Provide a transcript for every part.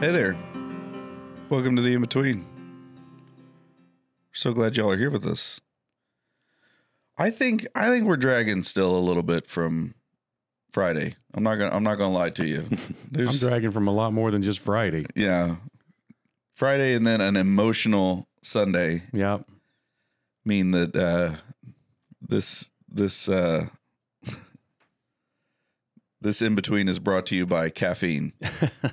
Hey there. Welcome to the in between. So glad y'all are here with us. I think I think we're dragging still a little bit from Friday. I'm not gonna I'm not gonna lie to you. I'm There's dragging from a lot more than just Friday. yeah. Friday and then an emotional Sunday Yeah. mean that uh this this uh this in between is brought to you by caffeine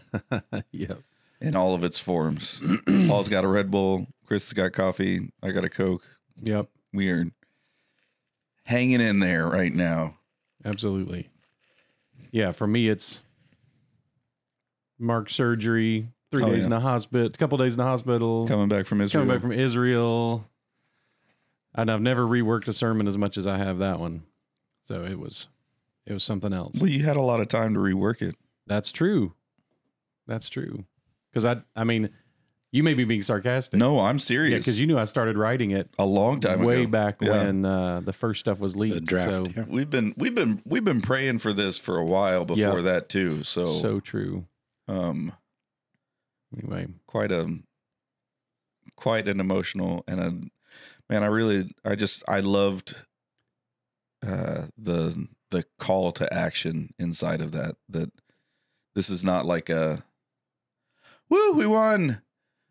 yep. in all of its forms. Paul's got a Red Bull, Chris has got coffee, I got a Coke. Yep. We are hanging in there right now. Absolutely. Yeah. For me, it's Mark surgery, three Oh, days yeah. in the hospital, a couple days in the hospital, Coming back from Israel. coming back from Israel. And I've never reworked a sermon as much as I have that one. So it was, it was something else. well, you had a lot of time to rework it. That's true. That's true. Because I, I mean, you may be being sarcastic. No, I'm Yeah, serious. because you knew I started writing it a long time way ago. back Yeah. when uh, the first stuff was leaked. the draft. So, yeah. We've been we've been we've been praying for this for a while before Yeah. that too. So, so true. um Anyway, quite a quite an emotional and a man I really I just I loved uh the the call to action inside of that that this is not like a woo we won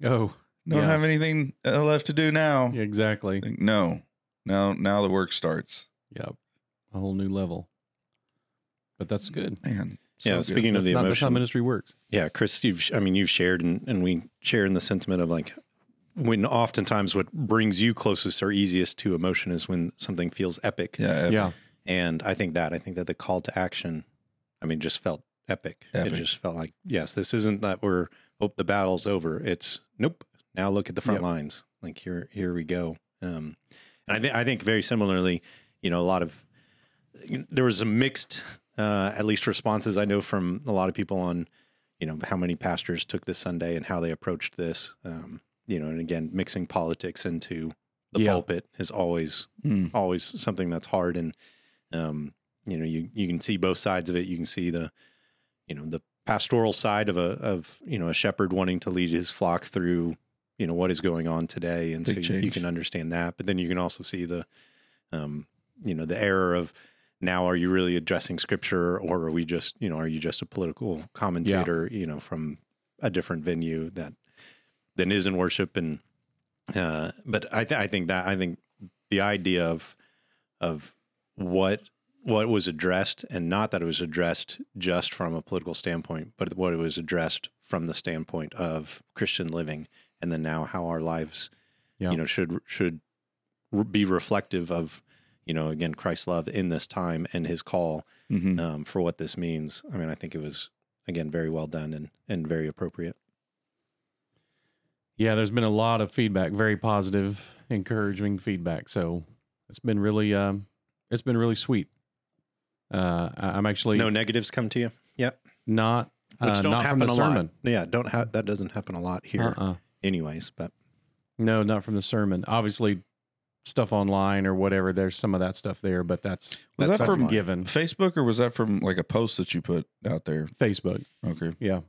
oh, don't Yeah. have anything uh, left to do now yeah, exactly. Like, no now now the work starts Yep, a whole new level. But that's good. man Yeah, so good. speaking of That's the not that's how emotion, ministry works. yeah, Chris, you've, I mean, you've shared and, and we share in the sentiment of like when oftentimes what brings you closest or easiest to emotion is when something feels epic. yeah Yeah, And I think that, I think that the call to action, I mean, just felt epic. Epic. It just felt like, yes, this isn't that we're, oh, the battle's over. It's nope. Now look at the front Yep. lines. Like here, here we go. Um, and I think, I think very similarly, you know, a lot of, there was a mixed, uh, at least responses I know from a lot of people on, you know, how many pastors took this Sunday and how they approached this. Um, you know, and again, mixing politics into the Yeah. pulpit is always Mm. always something that's hard and um you know you you can see both sides of it. You can see the you know the pastoral side of a of you know a shepherd wanting to lead his flock through you know what is going on today. And Big so you, you can understand that. But then you can also see the um you know the error of now are you really addressing scripture? Or are we just you know are you just a political commentator you know from a different venue that then is in worship? And uh but i th- i think that i think the idea of of what what was addressed and not that it was addressed just from a political standpoint but what it was addressed from the standpoint of christian living and then now how our lives Yeah. you know should should be reflective of you know again christ's love in this time and his call Mhm. um, for what this means i mean i think it was again very well done and and very appropriate yeah. There's been a lot of feedback, very positive, encouraging feedback. So it's been really, um, it's been really sweet. Uh, I- I'm actually no negatives come to you yep not which uh, don't not happen from the a sermon. lot yeah don't have that doesn't happen a lot here Uh-uh. anyways but No, not from the sermon. Obviously, stuff online or whatever. There's some of that stuff there, but that's Was that's, that that's from- given. Facebook or was that from like a post that you put out there? Facebook. Okay. Yeah.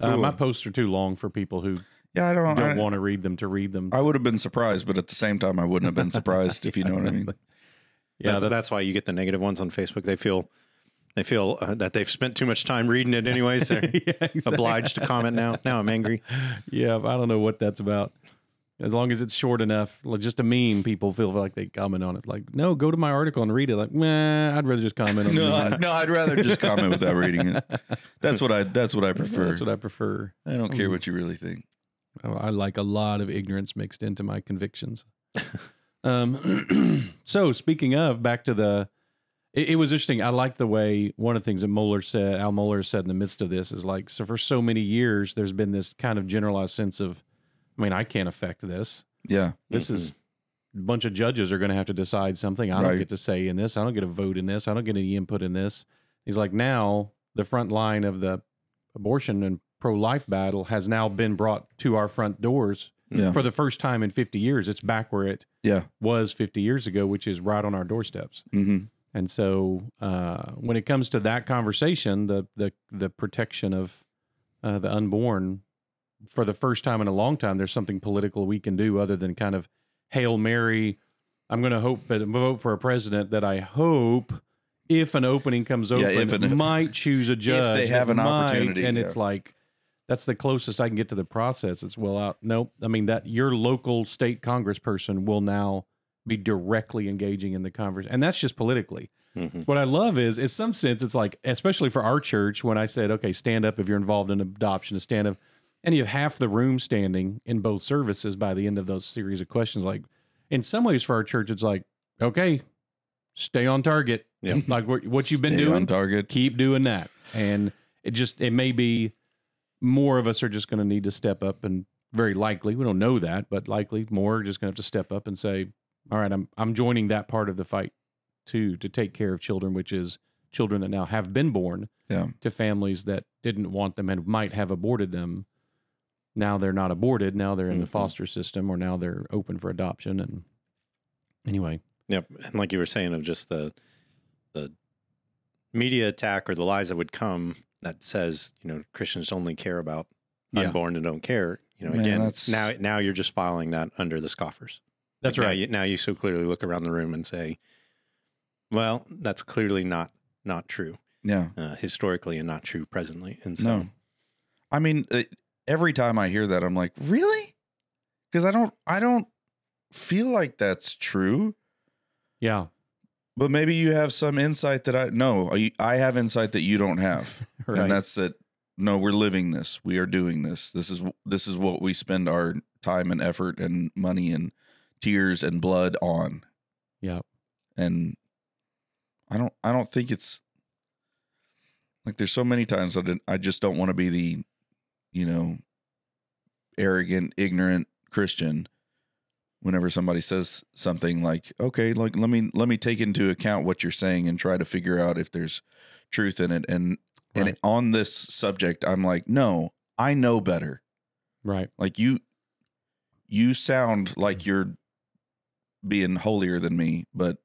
Uh, my posts are too long for people who Yeah, I don't. don't I, want to read them to read them. I would have been surprised, but at the same time, I wouldn't have been surprised if you know what I mean. Yeah, that's, that's why you get the negative ones on Facebook. They feel they feel uh, that they've spent too much time reading it anyways. They're yeah, exactly. obliged to comment now. Now I'm angry. Yeah, I don't know what that's about. As long as it's short enough, like just a meme, people feel like they comment on it. Like, no, go to my article and read it. Like, nah, I'd rather just comment on No, I, no, I'd rather just comment without reading it. That's what I. That's what I prefer. That's what I prefer. I don't care what you really think. I I like a lot of ignorance mixed into my convictions. um, so speaking of, back to the, it, it was interesting. I like the way one of the things that Mohler said, Al Mohler said in the midst of this is like, so for so many years, there's been this kind of generalized sense of, I mean, I can't affect this. Yeah, This is a bunch of judges are going to have to decide something. I don't Right. get to say in this. I don't get a vote in this. I don't get any input in this. He's like, now the front line of the abortion and pro life battle has now been brought to our front doors yeah, for the first time in 50 years. It's back where it yeah. was 50 years ago, which is right on our doorsteps. hmm And so, uh, when it comes to that conversation, the the the protection of uh, the unborn, for the first time in a long time, there's something political we can do other than kind of hail mary. I'm going to hope that vote for a president that I hope, if an opening comes Yeah, open, if an- might choose a judge. they have an might, opportunity, and yeah. it's like that's the closest I can get to the process. It's well out. Nope. I mean that your local state congressperson will now be directly engaging in the conversation, and that's just politically. Mhm. What I love is, in some sense, it's like, especially for our church, when I said, okay, stand up if you're involved in adoption, to stand up, and you have half the room standing in both services by the end of those series of questions. Like, in some ways, for our church, it's like, okay, stay on target. Yeah. like what, what you've been doing, on target. keep doing that. And it just, it may be more of us are just going to need to step up and very likely, we don't know that, but likely more are just going to have to step up and say, all right, I'm, I'm joining that part of the fight too, to take care of children, which is children that now have been born Yeah. to families that didn't want them and might have aborted them. Now they're not aborted. Now they're in the Mhm. foster system or now they're open for adoption. And anyway, Yep. And like you were saying of just the the media attack or the lies that would come that says, you know, Christians only care about Yeah. unborn and don't care. You know, Man, again, that's- now now you're just filing that under the scoffers. that's Like, Now right. you, now you so clearly look around the room and say, well, that's clearly not not true Yeah. uh, historically and not true presently. And so, No. I mean, uh, every time I hear that, I'm like, really? Because I don't, I don't feel like that's true. yeah. But maybe you have some insight that I no, I have insight that you don't have, Right. and that's that. No, we're living this. We are doing this. This is this is what we spend our time and effort and money and tears and blood on. yeah. and I don't I don't think it's like there's so many times that I- I just don't want to be the you know arrogant ignorant Christian whenever somebody says something like okay like let me let me take into account what you're saying and try to figure out if there's truth in it and and on this subject I'm like no I know better. Right. like you you sound like mm. you're being holier than me but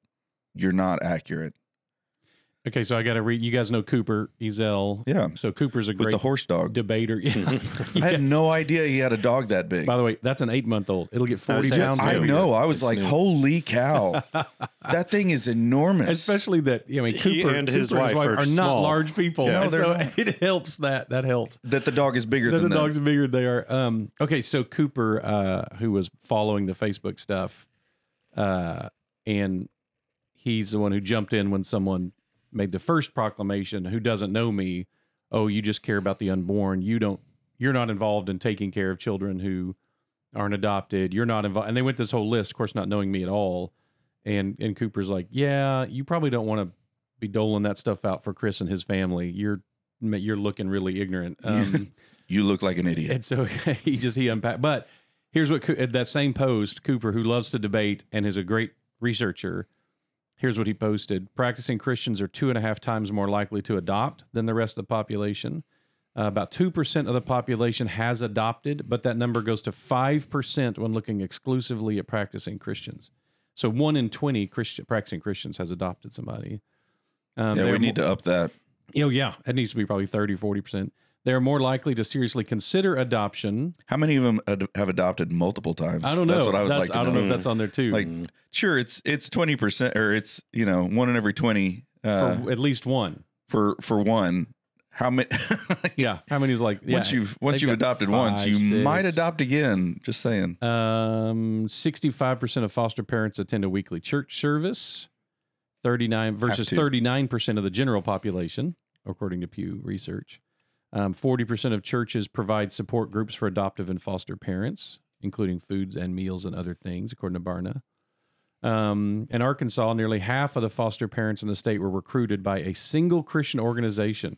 you're not accurate Okay. So I got to read. You guys know Cooper Ezel. yeah So Cooper's a great with great the horse dog debater. Yeah. i had no idea he had a dog that big By the way, that's an eight month old. It'll get 40 saying, pounds. i new. know i was It's like new. holy cow that thing is enormous Especially that, I mean, He Cooper and his Cooper wife are are, not small. large people. Yeah. No, And they're so not. it helps that. That helps. that the dog is bigger that than the them. dogs are bigger than they are. Um, okay, so Cooper, uh, who was following the Facebook stuff, uh, and he's the one who jumped in when someone made the first proclamation. Who doesn't know me? Oh, you just care about the unborn. You don't. You're not involved in taking care of children who aren't adopted. You're not involved. And they went this whole list, of course, not knowing me at all. And and Cooper's like, yeah, you probably don't want to be doling that stuff out for Chris and his family. You're you're looking really ignorant. Um, you look like an idiot and so he just he unpacked. But here's what that same post Cooper, who loves to debate and is a great researcher. Here's what he posted: Practicing Christians are two and a half times more likely to adopt than the rest of the population. Uh, about two percent of the population has adopted, but that number goes to five percent when looking exclusively at practicing Christians. So one in twenty Christian practicing Christians has adopted somebody. Um, yeah we need mo- to up that Oh yeah, it needs to be probably 30 40 percent. They're more likely to seriously consider adoption. how many of them ad- have adopted multiple times I don't know. that's what i would That's- like to I don't know, know if that's on there too. like sure it's it's 20% or it's you know one in every 20 uh, for at least one. for for one how many Yeah. How many is like yeah, once you've once you've adopted once you six. might adopt again just saying Um, 65% of foster parents attend a weekly church service. 39 versus 39% of the general population, according to Pew Research. Um, 40% of churches provide support groups for adoptive and foster parents, including foods and meals and other things, according to Barna. Um, in Arkansas, nearly half of the foster parents in the state were recruited by a single Christian organization.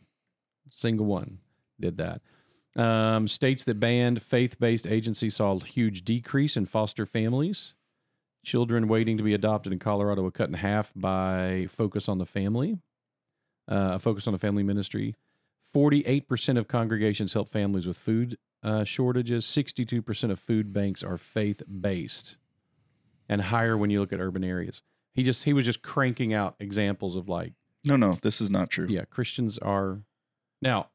Single one did that. Um, states that banned faith based agencies saw a huge decrease in foster families. Children waiting to be adopted in Colorado were cut in half by Focus on the Family, uh, a Focus on the Family ministry. 48% of congregations help families with food uh, shortages. 62% of food banks are faith based and higher when you look at urban areas. He just he was just cranking out examples of like no no this is not true yeah, Christians are now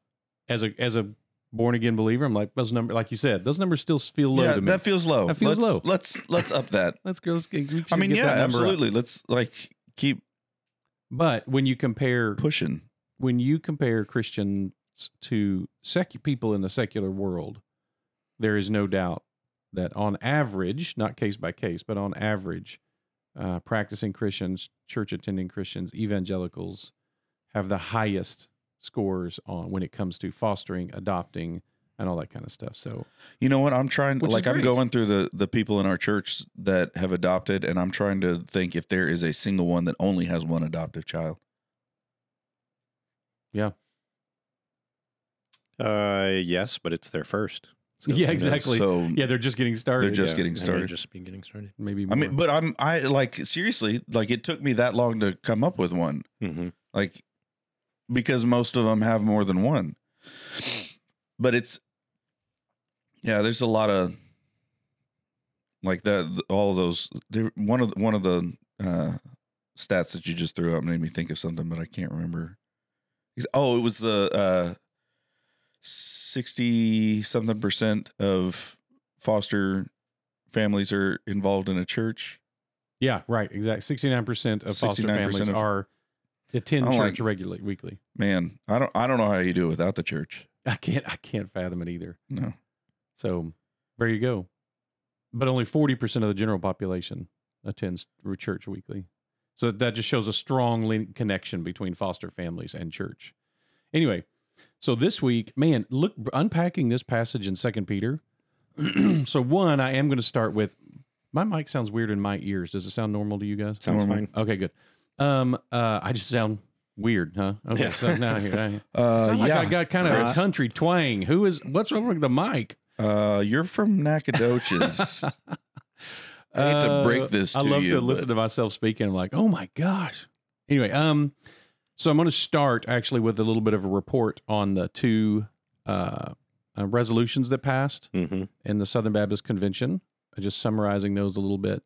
as a as a born again believer, I'm like those number, like you said, those numbers still feel low yeah, to me. that feels low. That feels let's, low. Let's let's up that. Let's go. Let's get, I mean, yeah, number up. absolutely. Let's like keep But when you compare pushing. When you compare Christians to sec- people in the secular world, there is no doubt that on average, not case by case, but on average, uh, practicing Christians, church attending Christians, evangelicals have the highest scores on when it comes to fostering, adopting, and all that kind of stuff. So You know what? I'm trying. Is like I'm going through the the people in our church that have adopted, and I'm trying to think if there is a single one that only has one adoptive child. Uh, yes, but it's their first. So Yeah, exactly. So yeah, they're just getting started. They're just Yeah, getting started. Just be getting started. maybe. I mean, but I'm I like seriously like it took me that long to come up with one. hmm like because most of them have more than one but it's yeah there's a lot of like that all of those there- one of the, one of the uh stats that you just threw out made me think of something but i can't remember oh it was the uh 60 something percent of foster families are involved in a church yeah, right, exactly. Sixty-nine percent of foster 69% families of- are attend church like- regularly, weekly. man i don't i don't know how you do it without the church I can't. I can't fathom it either. no So there you go. But only 40% of the general population attends church weekly. So that just shows a strong link connection between foster families and church. Anyway, so this week, man, look unpacking this passage in Second Peter. so one, I am going to start with my mic sounds weird in my ears. Does it sound normal to you guys? Sounds Normal. fine. Okay, good. Um, uh, I just sound weird, huh? Okay, Yeah. so now here I uh sound like yeah I got kind of a country twang. Who is? What's wrong with the mic? Uh, you're from Nacogdoches. I hate to break this I love you, to but- listen to myself speaking. I'm like, oh my gosh. Anyway, um, so I'm going to start actually with a little bit of a report on the two uh, uh, resolutions that passed hmm in the Southern Baptist Convention. I'm just summarizing those a little bit.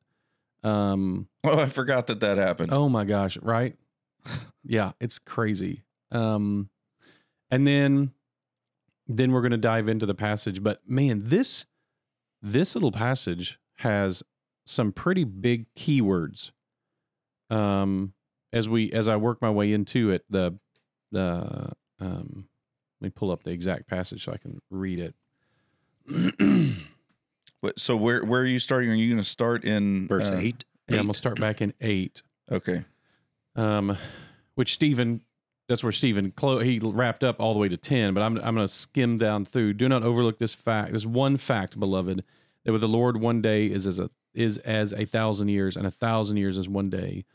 Um, oh, I forgot that that happened. Oh my gosh, right? yeah, it's crazy. Um and then then we're going to dive into the passage, but man, this this little passage has some pretty big keywords. Um as we as I work my way into it, the the um let me pull up the exact passage so I can read it. But- so where where are you starting? Are you going to start in Verse uh, eight. Yeah, I'm gonna start back in eight. Okay. um, which Stephen, that's where Stephen clo- he wrapped up all the way to ten. But I'm I'm going to skim down through. Do not overlook this fact. This one fact, beloved, that with the Lord one day is as a is as a thousand years, and a thousand years as one day.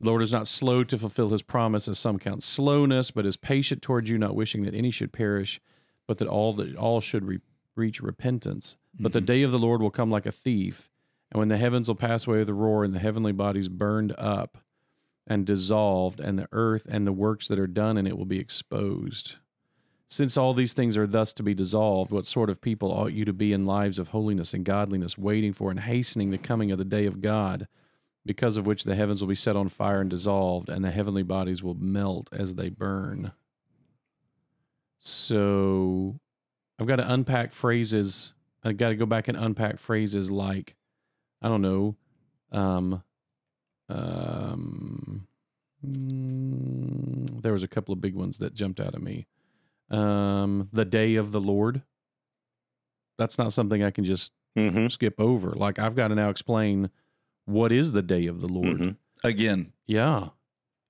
The Lord is not slow to fulfill His promise, as some count slowness, but is patient towards you, not wishing that any should perish, but that all that all should re- reach repentance. But the mm-hmm. day of the Lord will come like a thief, and when the heavens will pass away with a roar, and the heavenly bodies burned up and dissolved, and the earth and the works that are done in it will be exposed. Since all these things are thus to be dissolved, what sort of people ought you to be in lives of holiness and godliness, waiting for and hastening the coming of the day of God, because of which the heavens will be set on fire and dissolved, and the heavenly bodies will melt as they burn? So I've got to unpack phrases. I've got to go back and unpack phrases like, I don't know, um, um, mm, there was a couple of big ones that jumped out at me. Um, the day of the Lord. That's not something I can just hmm skip over. Like I've got to now explain what is the day of the Lord. Mhm. Again. Yeah.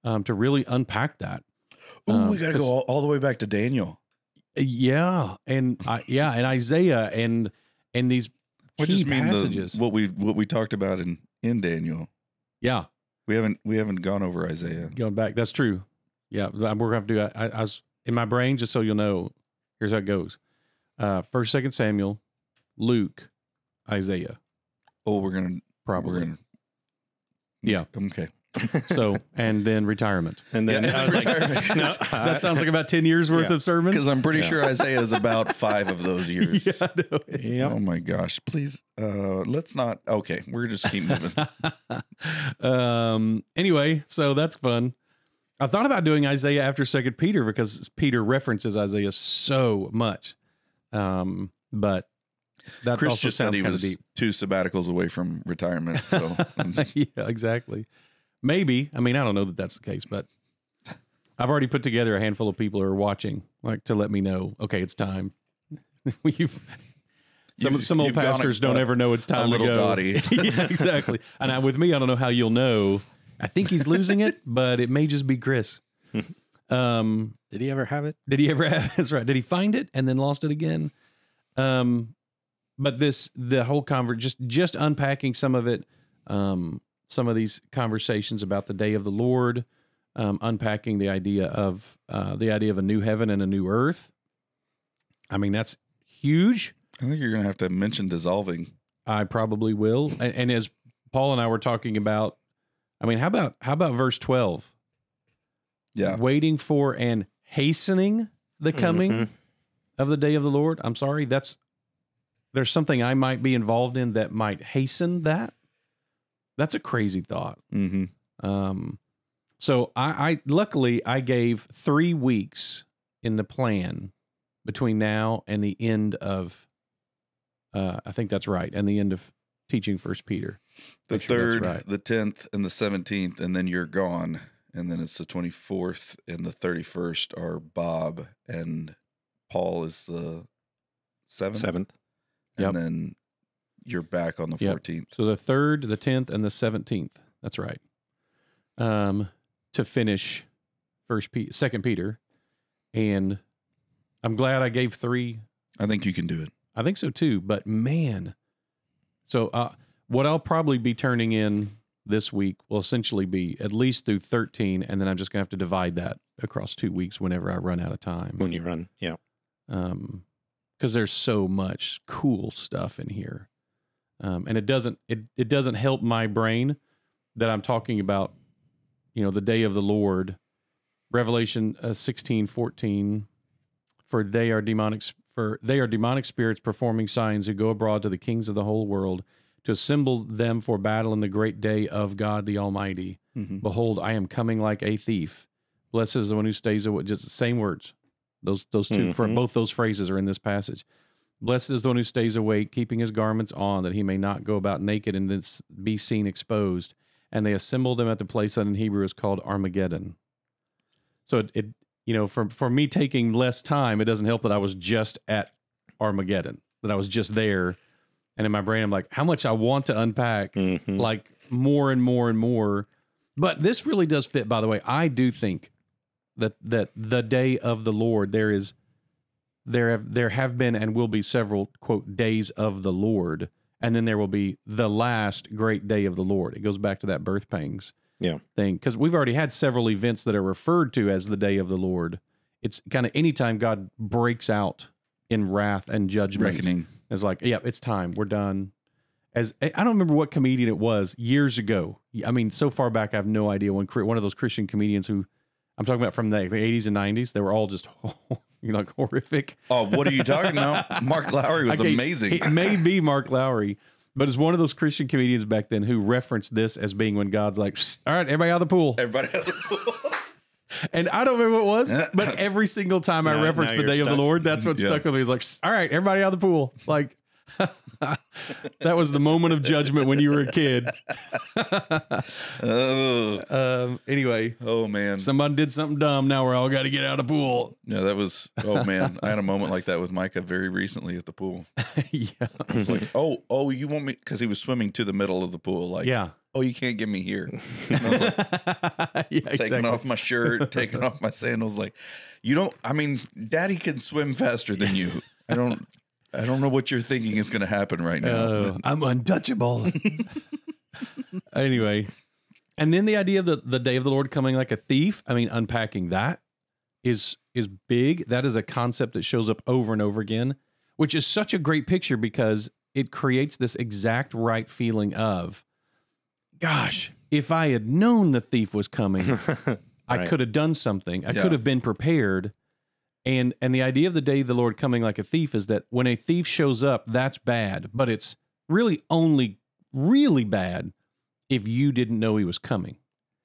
Um, to really unpack that. Oh, Um, we got to go all, all the way back to Daniel, Yeah. And I, yeah, and Isaiah and and these which key passages. the, what we what we talked about in in Daniel. yeah. We haven't we haven't gone over Isaiah. Going back, that's true. Yeah, we're gonna have to do. I, I was in my brain, just so you'll know. Here's how it goes: uh, First, Second Samuel, Luke, Isaiah, Oh, we're gonna probably. we're gonna. Yeah. Okay. So, and then retirement. And then Yeah. I was like, no, that sounds like about ten years worth Yeah. of sermons. Because I'm pretty Yeah. sure Isaiah is about five of those years. yeah, I know it. Yep. Oh my gosh! Please, uh, let's not. Okay, we're just keep moving. um. Anyway, so that's fun. I thought about doing Isaiah after Second Peter because Peter references Isaiah so much Um, but that Chris also sounds he kind of was deep. two sabbaticals away from retirement. So just- yeah, exactly. Maybe. I mean, I don't know that that's the case, but I've already put together a handful of people who are watching, like to let me know. Okay, it's time. You've some You've- some old you've a- pastors don't a- ever know it's a time little to go. dotty. yeah, exactly. And I, with me, I don't know how you'll know. I think he's losing it, but it may just be Chris. Um, Did he ever have it? did he ever have? It? That's right. Did he find it and then lost it again? Um, but this the whole convert just just unpacking some of it, um, some of these conversations about the day of the Lord, um, unpacking the idea of uh, the idea of a new heaven and a new earth. I mean, that's huge. I think you're gonna have to mention dissolving. I probably will. And, and as Paul and I were talking about, I mean, how about how about verse twelve? Yeah, waiting for and hastening the coming Mhm. of the day of the Lord. I'm sorry, that's there's something I might be involved in that might hasten that. That's a crazy thought. hmm Um, so I, I luckily I gave three weeks in the plan between now and the end of. Uh, I think that's right, and the end of teaching First Peter. the sure third, right. the tenth, and the seventeenth, and then you're gone. And then it's the twenty fourth and the thirty first are Bob and Paul is the seventh, Seventh. and Yep. then you're back on the Yep. fourteenth. So the third, the tenth, and the seventeenth. That's right. Um, to finish First, Pe- Second Peter, and I'm glad I gave three. I think you can do it. I think so too. But man, so uh, what I'll probably be turning in this week will essentially be at least through 13, and then I'm just gonna have to divide that across two weeks whenever I run out of time. When you run. Yeah. um, because there's so much cool stuff in here, um, and it doesn't it it doesn't help my brain that I'm talking about, you know, the day of the Lord, Revelation uh, 16, 14, for they are demonic for they are demonic spirits performing signs who go abroad to the kings of the whole world to assemble them for battle in the great day of God the Almighty. Mm-hmm. Behold, I am coming like a thief. Blessed is the one who stays away. Just the same words. Those those 2 for Mhm. both those phrases are in this passage. Blessed is the one who stays awake, keeping his garments on, that he may not go about naked and then be seen exposed. And they assembled them at the place that in Hebrew is called Armageddon. So it, it you know, for for me taking less time, it doesn't help that I was just at Armageddon, that I was just there. And in my brain, I'm like, how much I want to unpack Mhm. like more and more and more. But this really does fit, by the way. I do think that that the day of the Lord there is there have there have been and will be several quote days of the Lord, and then there will be the last great day of the Lord. It goes back to that birth pangs Yeah. thing because we've already had several events that are referred to as the day of the Lord. It's kind of anytime God breaks out in wrath and judgment. Reckoning. It's like, yeah, it's time. We're done. As eh, I don't remember what comedian it was years ago. I mean, so far back, I have no idea. When one of those Christian comedians who I'm talking about from the, the 80s and 90s, they were all just you know like horrific. Oh, what are you talking about? Mark Lowry was Okay, amazing. It may be Mark Lowry, but it's one of those Christian comedians back then who referenced this as being when God's like, "All right, everybody out of the pool." Everybody out of the pool. And I don't remember what it was, but every single time I Now- reference now the you're day of the. Lord, that's what Yeah. stuck with me. It's like, all right, everybody out of the pool. Like, that was the moment of judgment when you were a kid. oh, Um, anyway, oh man. somebody did something dumb. Now we're all got to get out of pool. Yeah, that was. Oh man, I had a moment like that with Micah very recently at the pool. yeah. I was like, oh, oh, you want me? Because he was swimming to the middle of the pool. Like, Yeah. oh, you can't get me here. And I was like, yeah, taking exactly. off my shirt, taking off my sandals. Like, you don't. I mean, Daddy can swim faster than you. I don't. I don't know what you're thinking is going to happen right now. Oh, I'm untouchable. anyway, and then the idea of the, the day of the Lord coming like a thief. I mean, unpacking that is is big. That is a concept that shows up over and over again, which is such a great picture because it creates this exact right feeling of, gosh, if I had known the thief was coming, I Right. could have done something. I Yeah. could have been prepared. And and the idea of the day of the Lord coming like a thief is that when a thief shows up, that's bad, but it's really only really bad if you didn't know he was coming.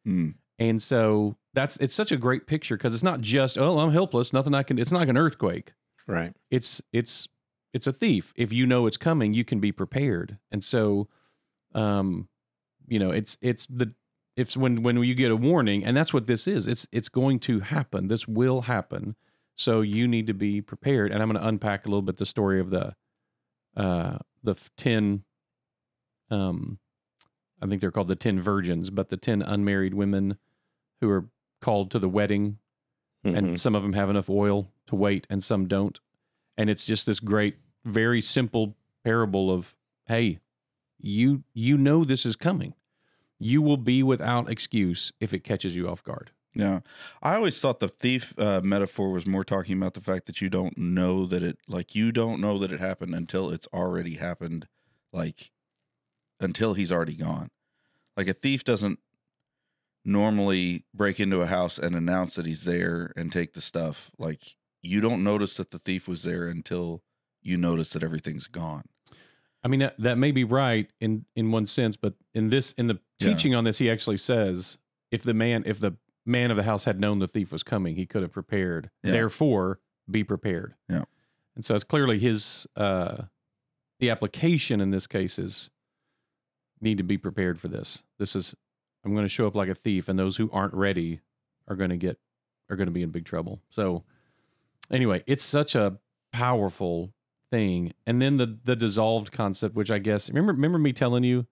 Hmm. And so that's it's such a great picture because it's not just oh I'm helpless, nothing I can. It's not like an earthquake. Right. it's it's it's a thief. If you know it's coming, you can be prepared. And so, um, you know, it's it's the it's when when you get a warning, and that's what this is. It's it's going to happen. This will happen. So you need to be prepared. And I'm going to unpack a little bit the story of the uh the ten um I think they're called the ten virgins, but the ten unmarried women who are called to the wedding Mhm. and some of them have enough oil to wait and some don't and it's just this great very simple parable of hey you you know this is coming you will be without excuse if it catches you off guard Yeah. I always thought the thief uh, metaphor was more talking about the fact that you don't know that it, like, you don't know that it happened until it's already happened, like, until he's already gone. Like, a thief doesn't normally break into a house and announce that he's there and take the stuff. Like, you don't notice that the thief was there until you notice that everything's gone. i mean that, that may be right in in one sense but in this in the Yeah. teaching on this he actually says if the man if the man of the house had known the thief was coming he could have prepared Yeah. therefore be prepared Yeah. and so it's clearly his uh the application in this case is need to be prepared for this this is i'm going to show up like a thief and those who aren't ready are going to get are going to be in big trouble so anyway it's such a powerful thing and then the the dissolved concept which i guess remember remember me telling you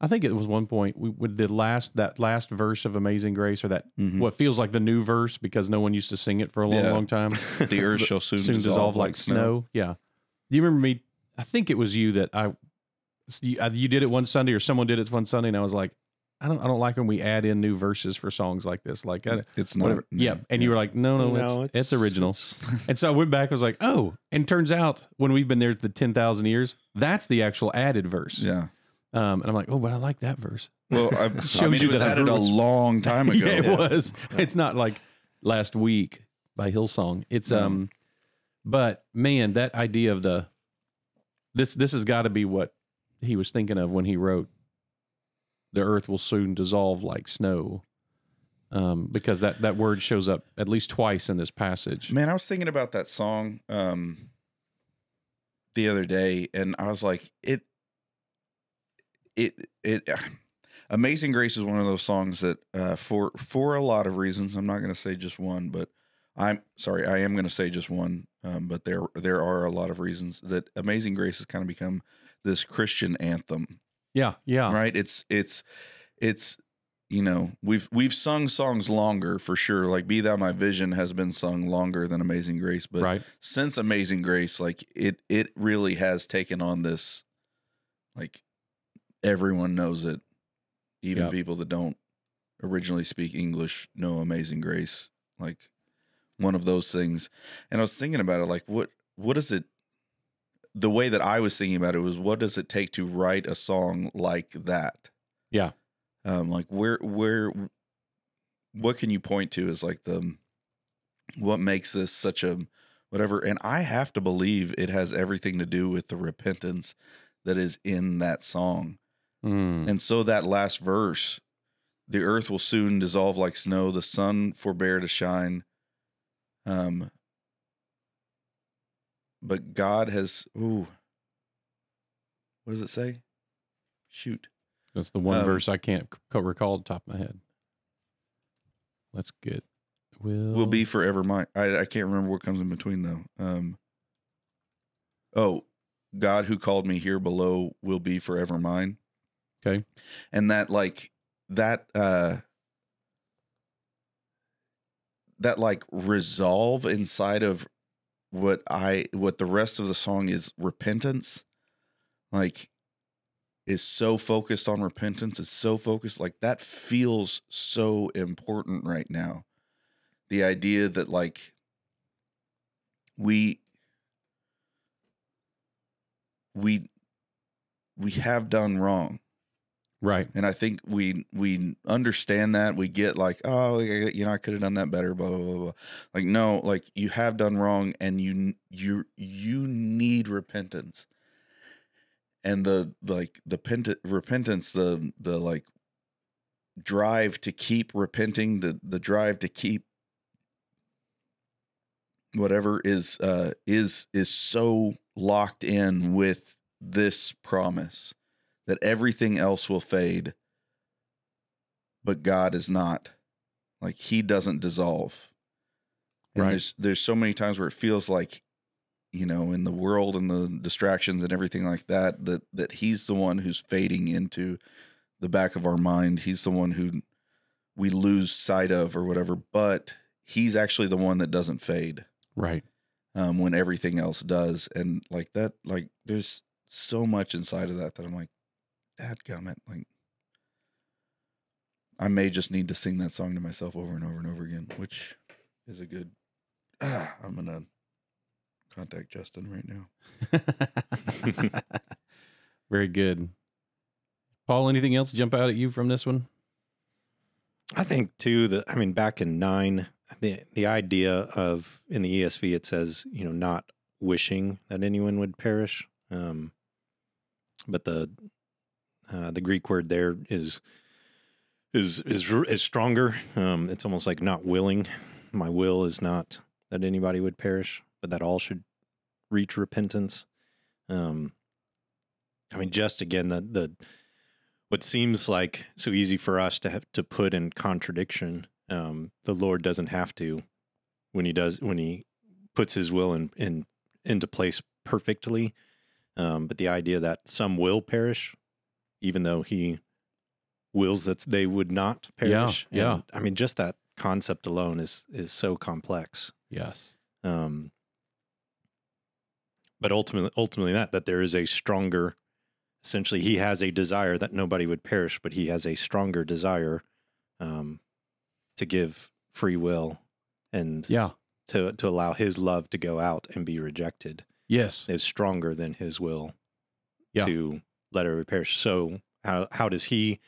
i think it was one point we with the last that last verse of amazing grace or that Mhm. what feels like the new verse because no one used to sing it for a long Yeah. long time The earth shall soon, soon dissolve, like snow. Yeah. Do you remember me? I think it was you that I you, uh, you did it one Sunday or someone did it one Sunday, and I was like, I don't I don't like when we add in new verses for songs like this. Like I, It's not. whatever. Yeah. And you were like, no, no, it's, it's, original. it's- and so I went back. I was like, oh, and turns out when we've been there the ten thousand years, that's the actual added verse. Yeah. Um, and I'm like, oh, but I like that verse. Well, I, I mean, you it was added a long time ago. yeah, it Yeah. was. It's not like last week by Hillsong. It's No. um, but man, that idea of the this this has got to be what he was thinking of when he wrote, "The earth will soon dissolve like snow," um, because that that word shows up at least twice in this passage. Man, I was thinking about that song um the other day and I was like it it it Amazing Grace is one of those songs that uh for for a lot of reasons, I'm not going to say just one, but I'm sorry, I am going to say just one, um but there there are a lot of reasons that Amazing Grace has kind of become this Christian anthem. Yeah, yeah, right? It's it's it's you know we've we've sung songs longer for sure. Like be thou my vision has been sung longer than amazing grace but right. since amazing grace like it it really has taken on this like everyone knows it. Even Yep. people that don't originally speak english know amazing grace. Like one of those things. And i was thinking about it like what what does it the way that i was thinking about it was what does it take to write a song like that? Yeah. um like where where what can you point to as like the what makes this such a whatever? And i have to believe it has everything to do with the repentance that is in that song Mm, and so that last verse the earth will soon dissolve like snow the sun forbear to shine um but god has ooh what does it say shoot that's the one um, verse I can't c- recall the top of my head. Let's get will will be forever mine. I, I can't remember what comes in between though. Um, oh, God who called me here below will be forever mine. Okay. And that like that uh that like resolve inside of what I what the rest of the song is repentance like is so focused on repentance it's so focused like that feels so important right now the idea that like we we we have done wrong right. and i think we we understand that we get like oh you know i could have done that better blah blah blah, blah. like no like you have done wrong and you you you need repentance and the like the pent- repentance the the like drive to keep repenting the the drive to keep whatever is uh is is so locked in with this promise that everything else will fade but God is not like he doesn't dissolve and Right. there's there's so many times where it feels like you know in the world and the distractions and everything like that that that he's the one who's fading into the back of our mind he's the one who we lose sight of or whatever but he's actually the one that doesn't fade Right. um, when everything else does. And like that, like there's so much inside of that that I'm like, Dad gummit. Like I may just need to sing that song to myself over and over and over again, which is a good ah, I'm gonna contact Justin right now. Very good. Paul, anything else jump out at you from this one? I think too that I mean back in nine, the the idea of in the ESV it says you know not wishing that anyone would perish, um, but the uh, the Greek word there is is is is stronger. Um, it's almost like not willing. My will is not that anybody would perish, but that all should reach repentance. Um, I mean, just again the the what seems like so easy for us to have to put in contradiction um, the lord doesn't have to when he does when he puts his will in, in into place perfectly um, but the idea that some will perish even though he wills that they would not perish yeah. And, i mean just that concept alone is is so complex Yes. um, but ultimately, ultimately, that that there is a stronger. Essentially, he has a desire that nobody would perish, but he has a stronger desire um, to give free will and Yeah. to to allow his love to go out and be rejected Yes. is stronger than his will Yeah. to let everybody repair. So how how does he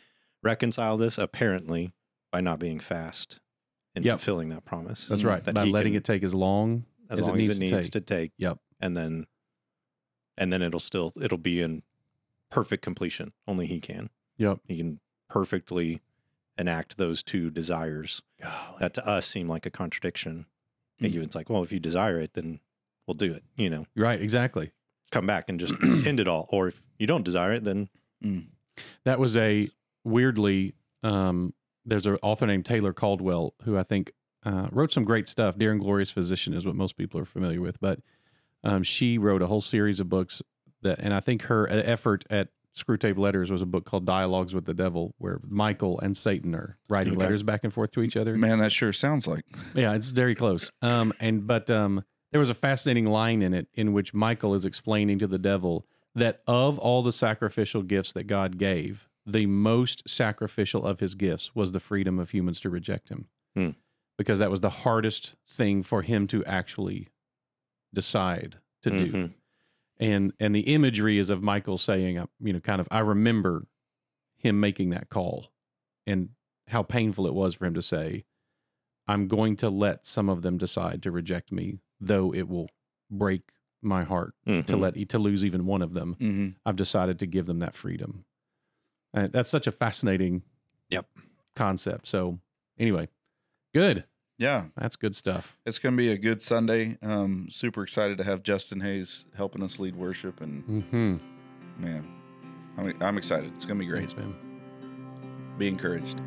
reconcile this? Apparently, by not being fast and Yep. fulfilling that promise. That's right. That By letting can- it take as long as, as it needs as it to take. to take. Yep. And then and then it'll still it'll be in perfect completion. Only he can. Yep. He can perfectly enact those two desires Golly. that to us seem like a contradiction. Mm. It's like, well, if you desire it, then we'll do it. You know, Right. Exactly. Come back and just end it all. Or if you don't desire it, then Mm. That was a weirdly. Um, there's an author named Taylor Caldwell who I think uh, wrote some great stuff. Dear and Glorious Physician is what most people are familiar with, but um, she wrote a whole series of books that, and I think her effort at Screwtape Letters was a book called Dialogues with the Devil, where Michael and Satan are writing Okay. letters back and forth to each other. Man, that sure sounds like Yeah, it's very close. Um, and but um, there was a fascinating line in it in which Michael is explaining to the devil that of all the sacrificial gifts that God gave, the most sacrificial of his gifts was the freedom of humans to reject him, Hmm. because that was the hardest thing for him to actually decide to do. Mhm. And and the imagery is of Michael saying, uh, you know, kind of, I remember him making that call, and how painful it was for him to say, I'm going to let some of them decide to reject me, though it will break my heart to Mhm. let to lose even one of them. mm-hmm. I've decided to give them that freedom. And that's such a fascinating Yep. concept. So anyway, good. yeah. That's good stuff. It's going to be a good Sunday. Um, super excited to have Justin Hayes helping us lead worship, and Mm-hmm. man, I'm I'm excited. It's going to be great. Thanks, man. Be encouraged.